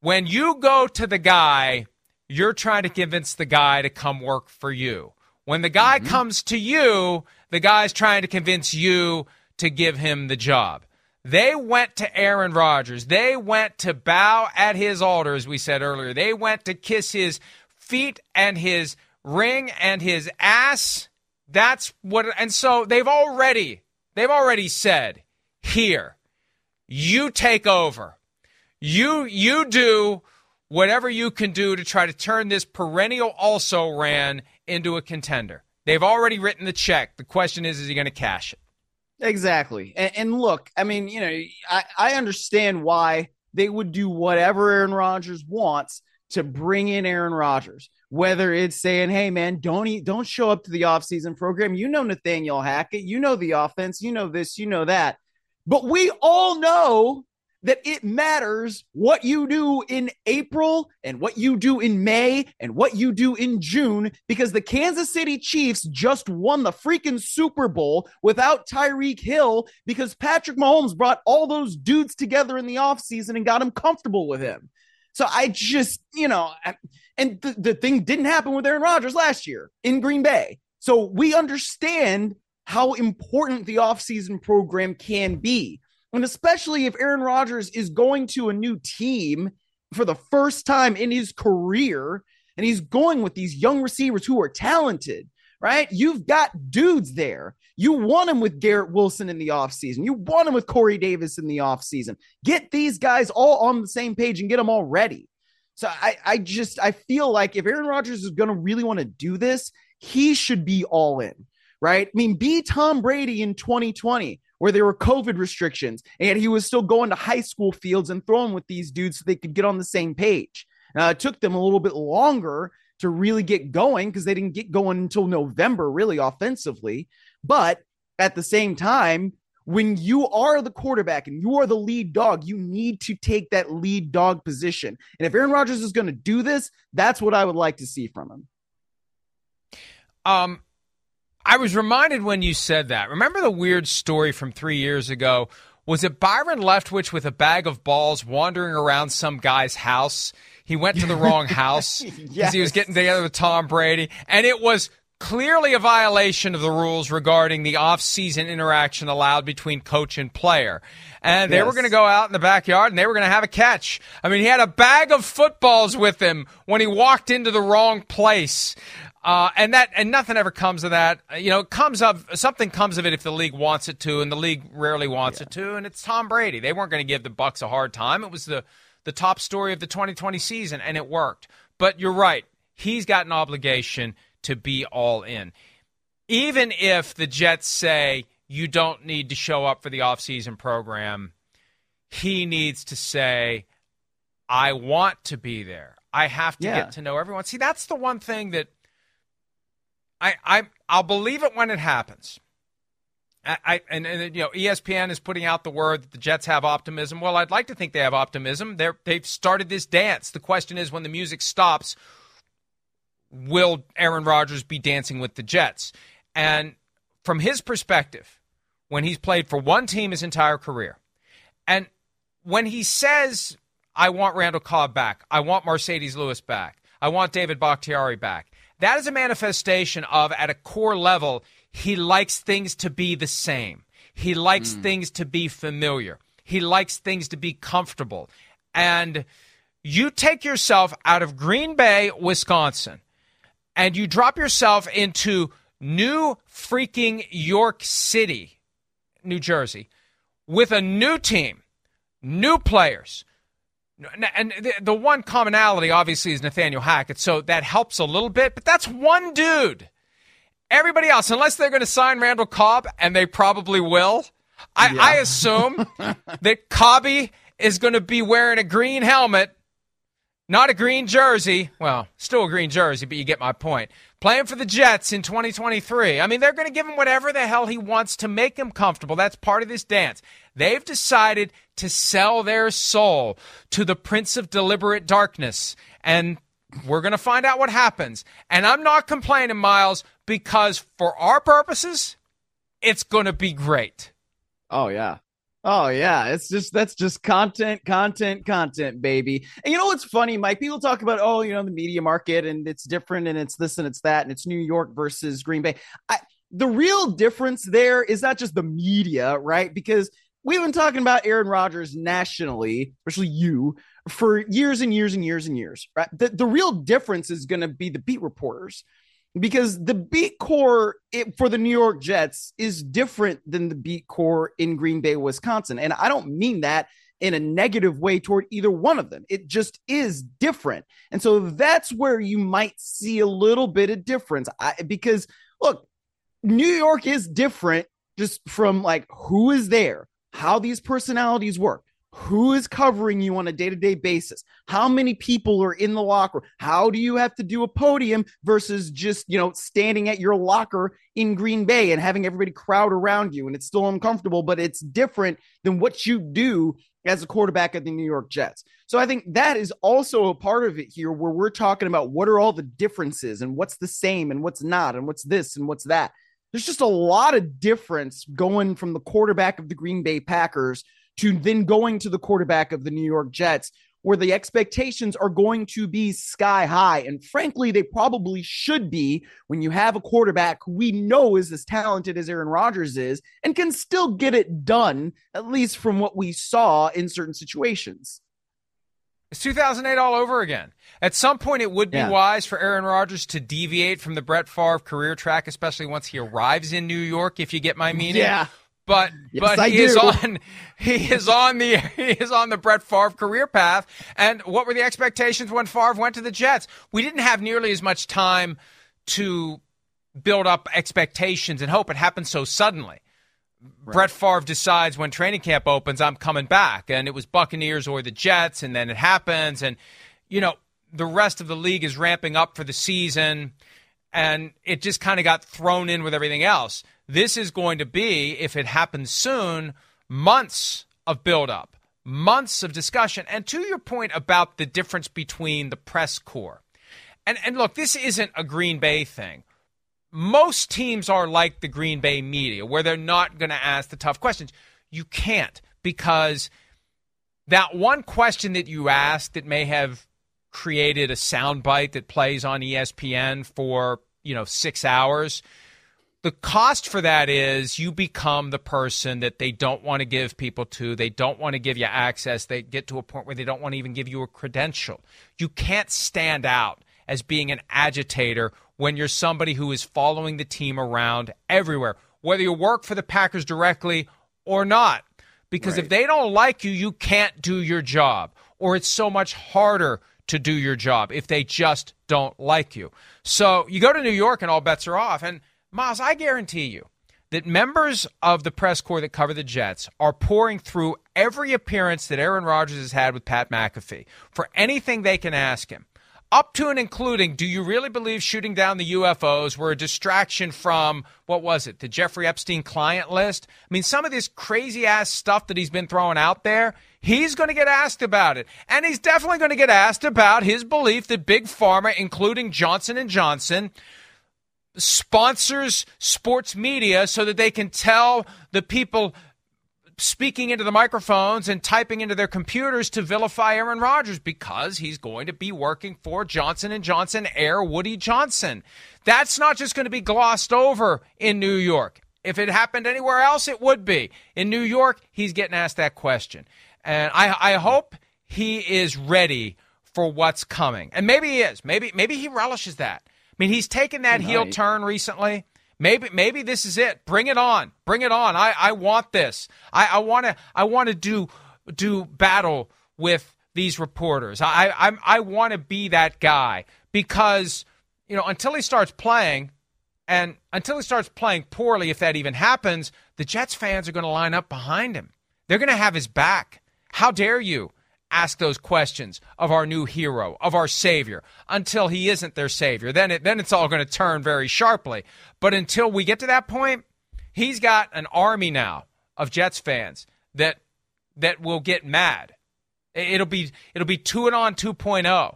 When you go to the guy, you're trying to convince the guy to come work for you. When the guy mm-hmm. comes to you, the guy's trying to convince you to give him the job. They went to Aaron Rodgers. They went to bow at his altar, as we said earlier. They went to kiss his feet and his ring and his ass. That's what, and so they've already, they've already said, here, you take over. You, you do whatever you can do to try to turn this perennial also ran into a contender. They've already written the check. The question is, is he going to cash it? Exactly. And, and, look, I mean, you know, I, I understand why they would do whatever Aaron Rodgers wants to bring in Aaron Rodgers. Whether it's saying, "Hey, man, don't eat, don't show up to the offseason program. You know Nathaniel Hackett. You know the offense. You know this. You know that." But we all know that it matters what you do in April and what you do in May and what you do in June because the Kansas City Chiefs just won the freaking Super Bowl without Tyreek Hill because Patrick Mahomes brought all those dudes together in the offseason and got them comfortable with him. So I just, you know, and the, the thing didn't happen with Aaron Rodgers last year in Green Bay. So we understand how important the offseason program can be. And especially if Aaron Rodgers is going to a new team for the first time in his career and he's going with these young receivers who are talented, right? You've got dudes there. You want him with Garrett Wilson in the offseason. You want him with Corey Davis in the offseason. Get these guys all on the same page and get them all ready. So I, I just I feel like if Aaron Rodgers is going to really want to do this, he should be all in, right? I mean, be Tom Brady in 2020 where there were COVID restrictions and he was still going to high school fields and throwing with these dudes so they could get on the same page. Uh, it took them a little bit longer to really get going because they didn't get going until November, really offensively. But at the same time, when you are the quarterback and you are the lead dog, you need to take that lead dog position. And if Aaron Rodgers is going to do this, that's what I would like to see from him. Um, I was reminded when you said that. Remember the weird story from three years ago? Was it Byron Leftwich with a bag of balls wandering around some guy's house? He went to the wrong house because yes. he was getting together with Tom Brady, and it was clearly a violation of the rules regarding the off-season interaction allowed between coach and player. And they yes. were going to go out in the backyard and they were going to have a catch. I mean, he had a bag of footballs with him when he walked into the wrong place. Uh, and that and nothing ever comes of that. You know, comes of something comes of it if the league wants it to, and the league rarely wants yeah. it to. And it's Tom Brady. They weren't going to give the Bucks a hard time. It was the the top story of the 2020 season, and it worked. But you're right. He's got an obligation to be all in. Even if the Jets say you don't need to show up for the offseason program, he needs to say, I want to be there. I have to yeah. get to know everyone. See, that's the one thing that I, I I'll believe it when it happens. I, and, and, you know ESPN is putting out the word that the Jets have optimism. Well, I'd like to think they have optimism. They're, they've started this dance. The question is, when the music stops, will Aaron Rodgers be dancing with the Jets? And from his perspective, when he's played for one team his entire career, and when he says, I want Randall Cobb back, I want Marcedes Lewis back, I want David Bakhtiari back, that is a manifestation of, at a core level, he likes things to be the same. He likes mm. things to be familiar. He likes things to be comfortable. And you take yourself out of Green Bay, Wisconsin, and you drop yourself into new freaking York City, New Jersey, with a new team, new players. And the one commonality, obviously, is Nathaniel Hackett, so that helps a little bit, but that's one dude. Everybody else, unless they're going to sign Randall Cobb, and they probably will, I, yeah. I assume that Cobby is going to be wearing a green helmet not a green jersey. Well, still a green jersey, but you get my point. Playing for the Jets in 2023. I mean, they're going to give him whatever the hell he wants to make him comfortable. That's part of this dance. They've decided to sell their soul to the Prince of Deliberate Darkness. And we're going to find out what happens. And I'm not complaining, Myles, because for our purposes, it's going to be great. Oh, yeah. Oh yeah, it's just that's just content, content, content, baby. And you know what's funny, Mike? People talk about oh, you know, the media market and it's different and it's this and it's that and it's New York versus Green Bay. I, the real difference there is not just the media, right? Because we've been talking about Aaron Rodgers nationally, especially you, for years and years and years and years, right? The, the real difference is going to be the beat reporters because the beat corps for the New York Jets is different than the beat corps in Green Bay, Wisconsin. And I don't mean that in a negative way toward either one of them. It just is different. And so that's where you might see a little bit of difference I, because look, New York is different just from like who is there, how these personalities work, who is covering you on a day-to-day basis? How many people are in the locker? How do you have to do a podium versus just you know standing at your locker in green bay and having everybody crowd around you? And it's still uncomfortable but it's different than what you do as a quarterback of the new york jets. So i think that is also a part of it here where we're talking about what are all the differences and what's the same and what's not and what's this and what's that. There's just a lot of difference going from the quarterback of the green bay packers to then going to the quarterback of the New York Jets, where the expectations are going to be sky high. And frankly, they probably should be when you have a quarterback who we know is as talented as Aaron Rodgers is and can still get it done, at least from what we saw in certain situations. It's 2008 all over again. At some point, it would be yeah. wise for Aaron Rodgers to deviate from the Brett Favre career track, especially once he arrives in New York, if you get my meaning. Yeah but yes, but I he do. is on he is on the he is on the Brett Favre career path. And what were the expectations when Favre went to the Jets? We didn't have nearly as much time to build up expectations and hope. It happened so suddenly. Right. Brett Favre decides when training camp opens, I'm coming back, and it was Buccaneers or the Jets, and then it happens, and you know the rest of the league is ramping up for the season, and it just kind of got thrown in with everything else. This is going to be, if it happens soon, months of buildup, months of discussion. And to your point about the difference between the press corps, and, and look, this isn't a Green Bay thing. Most teams are like the Green Bay media, where they're not going to ask the tough questions. You can't because that one question that you asked that may have created a soundbite that plays on ESPN for you know six hours the cost for that is you become the person that they don't want to give people to. They don't want to give you access. They get to a point where they don't want to even give you a credential. You can't stand out as being an agitator when you're somebody who is following the team around everywhere, whether you work for the Packers directly or not. Because right. if they don't like you, you can't do your job, or it's so much harder to do your job if they just don't like you. So you go to New York and all bets are off. And Myles, I guarantee you that members of the press corps that cover the Jets are pouring through every appearance that Aaron Rodgers has had with Pat McAfee for anything they can ask him. Up to and including, do you really believe shooting down the UFOs were a distraction from, what was it, the Jeffrey Epstein client list? I mean, some of this crazy ass stuff that he's been throwing out there, he's going to get asked about it. And he's definitely going to get asked about his belief that Big Pharma, including Johnson & Johnson, sponsors sports media so that they can tell the people speaking into the microphones and typing into their computers to vilify Aaron Rodgers because he's going to be working for Johnson and Johnson heir Woody Johnson. That's not just going to be glossed over in New York. If it happened anywhere else, it would be. In New York, he's getting asked that question. And I, I hope he is ready for what's coming. And maybe he is. Maybe maybe he relishes that. I mean, he's taken that heel turn recently. Maybe maybe this is it. Bring it on. Bring it on. I, I want this. I, I wanna I wanna do do battle with these reporters. I I I want to be that guy because you know until he starts playing, and until he starts playing poorly, if that even happens, the Jets fans are going to line up behind him. They're going to have his back. How dare you? ask those questions of our new hero, of our savior, until he isn't their savior. Then it, then it's all going to turn very sharply. But until we get to that point, he's got an army now of Jets fans that that will get mad. It'll be it'll be two and on 2.0.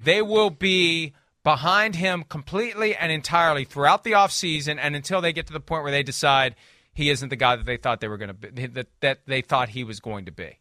They will be behind him completely and entirely throughout the offseason and until they get to the point where they decide he isn't the guy that they thought they were going to be that, that they thought he was going to be.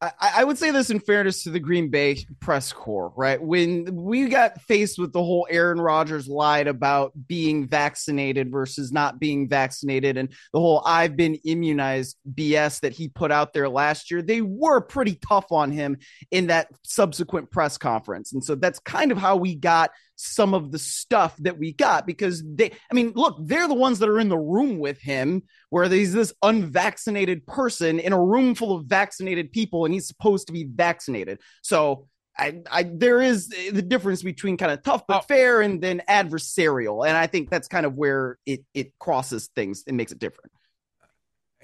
I, I, would say this in fairness to the Green Bay press corps, right? When we got faced with the whole Aaron Rodgers lied about being vaccinated versus not being vaccinated and the whole I've been immunized BS that he put out there last year, they were pretty tough on him in that subsequent press conference. And so that's kind of how we got some of the stuff that we got because they, I mean, look, they're the ones that are in the room with him, where he's this unvaccinated person in a room full of vaccinated people, and he's supposed to be vaccinated. So I, I, there is the difference between kind of tough but oh. fair and then adversarial, and I think that's kind of where it it crosses things and makes it different.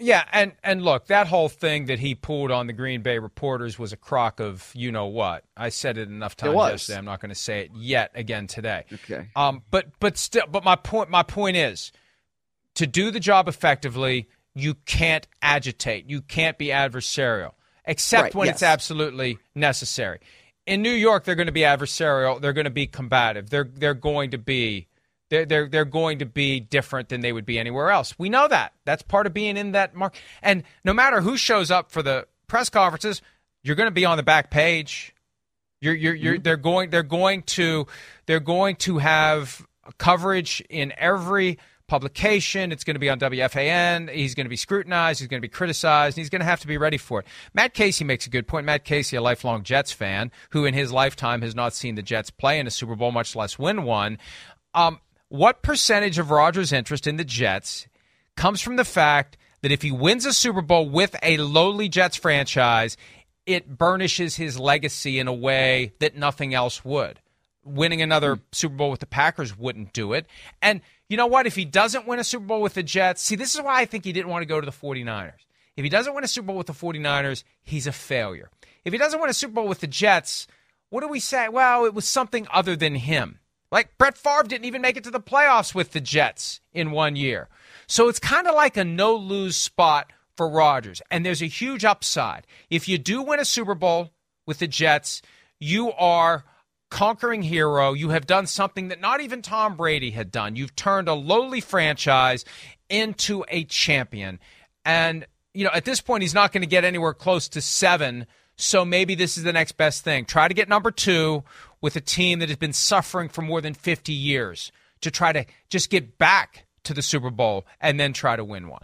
Yeah, and and look, that whole thing that he pulled on the Green Bay reporters was a crock of you know what. I said it enough times it yesterday. I'm not going to say it yet again today. Okay. Um, but but still, but my point my point is, to do the job effectively, you can't agitate. You can't be adversarial, except right, when yes. it's absolutely necessary. In New York, they're going to be adversarial. They're going to be combative. They're they're going to be they're, they're, they're going to be different than they would be anywhere else. We know that. That's part of being in that market. And no matter who shows up for the press conferences, you're going to be on the back page. You're, you're, you're, mm-hmm. they're going, they're going to, they're going to have coverage in every publication. It's going to be on WFAN. He's going to be scrutinized. He's going to be criticized. he's going to have to be ready for it. Matt Casey makes a good point. Matt Casey, a lifelong Jets fan, who in his lifetime has not seen the Jets play in a Super Bowl, much less win one. Um, what percentage of Rodgers' interest in the Jets comes from the fact that if he wins a Super Bowl with a lowly Jets franchise, it burnishes his legacy in a way that nothing else would. Winning another hmm. Super Bowl with the Packers wouldn't do it. And you know what? If he doesn't win a Super Bowl with the Jets, see, this is why I think he didn't want to go to the 49ers. If he doesn't win a Super Bowl with the 49ers, he's a failure. If he doesn't win a Super Bowl with the Jets, what do we say? Well, it was something other than him. Like Brett Favre didn't even make it to the playoffs with the Jets in one year. So it's kind of like a no lose spot for Rodgers. And there's a huge upside. If you do win a Super Bowl with the Jets, you are conquering hero. You have done something that not even Tom Brady had done. You've turned a lowly franchise into a champion. And, you know, at this point, he's not going to get anywhere close to seven. So maybe this is the next best thing. Try to get number two with a team that has been suffering for more than 50 years to try to just get back to the Super Bowl and then try to win one.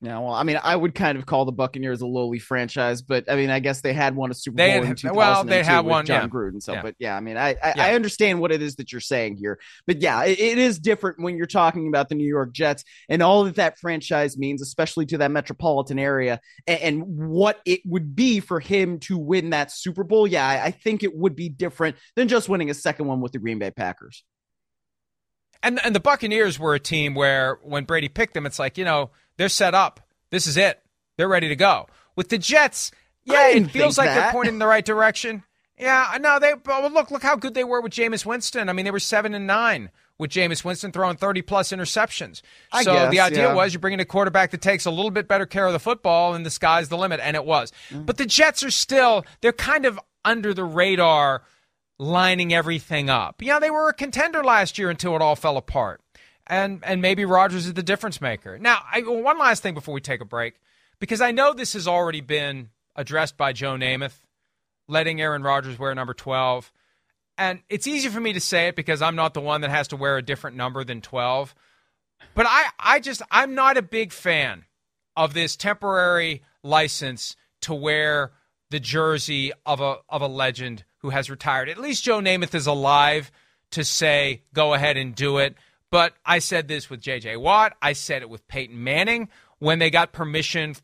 Yeah, well, I mean, I would kind of call the Buccaneers a lowly franchise, but I mean, I guess they had won a Super Bowl had, in 2002 well, they had one, John yeah. Gruden. So, yeah. but yeah, I mean, I I, yeah. I, understand what it is that you're saying here, but yeah, it, it is different when you're talking about the New York Jets and all that that franchise means, especially to that metropolitan area, and, and what it would be for him to win that Super Bowl. Yeah, I, I think it would be different than just winning a second one with the Green Bay Packers. And and the Buccaneers were a team where when Brady picked them, it's like you know they're set up. This is it. They're ready to go. With the Jets, yeah, it feels like that. they're pointing in the right direction. Yeah, no, they well, look look how good they were with Jameis Winston. I mean, they were seven and nine with Jameis Winston throwing thirty plus interceptions. I so guess, the idea yeah. was you're bringing a quarterback that takes a little bit better care of the football, and the sky's the limit, and it was. Mm-hmm. But the Jets are still they're kind of under the radar, lining everything up. Yeah, they were a contender last year until it all fell apart and and maybe Rodgers is the difference maker. Now, I, one last thing before we take a break, because I know this has already been addressed by Joe Namath, letting Aaron Rodgers wear number twelve, and it's easy for me to say it because I'm not the one that has to wear a different number than twelve. But I, I just I'm not a big fan of this temporary license to wear the jersey of a of a legend who has retired. At least Joe Namath is alive to say go ahead and do it. But I said this with J.J. Watt. I said it with Peyton Manning when they got permission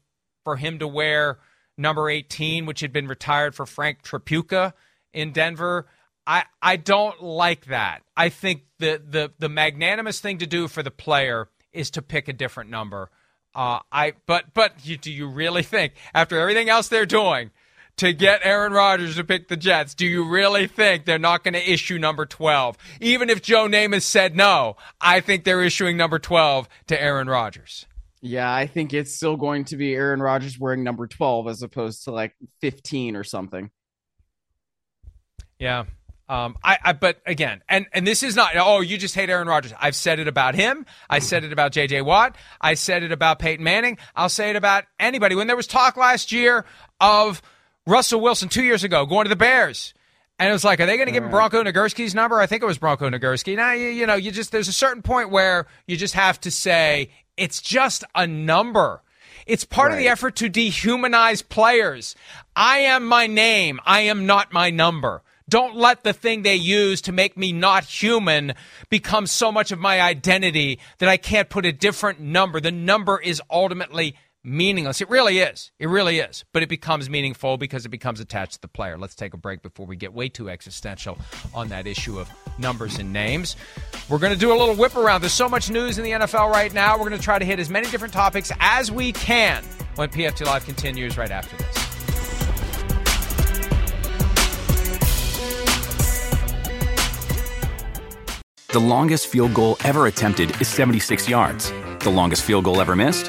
for him to wear number 18, which had been retired for Frank Tripucka in Denver. I, I don't like that. I think the, the, the magnanimous thing to do for the player is to pick a different number. Uh, I but but you, do you really think after everything else they're doing to get Aaron Rodgers to pick the Jets, do you really think they're not going to issue number 12? Even if Joe Namath said no, I think they're issuing number 12 to Aaron Rodgers. Yeah, I think it's still going to be Aaron Rodgers wearing number 12 as opposed to like 15 or something. Yeah. Um, I, I, but again, and and this is not. Oh, you just hate Aaron Rodgers. I've said it about him. I said it about J.J. Watt. I said it about Peyton Manning. I'll say it about anybody. When there was talk last year of Russell Wilson two years ago going to the Bears, and it was like, are they going to give him Bronco Nagurski's number? I think it was Bronco Nagurski. Now you, you know, you just there's a certain point where you just have to say it's just a number. It's part right. of the effort to dehumanize players. I am my name. I am not my number. Don't let the thing they use to make me not human become so much of my identity that I can't put a different number. The number is ultimately meaningless. It really is. It really is. But it becomes meaningful because it becomes attached to the player. Let's take a break before we get way too existential on that issue of numbers and names. We're going to do a little whip around. There's so much news in the NFL right now. We're going to try to hit as many different topics as we can when PFT Live continues right after this. The longest field goal ever attempted is 76 yards. The longest field goal ever missed?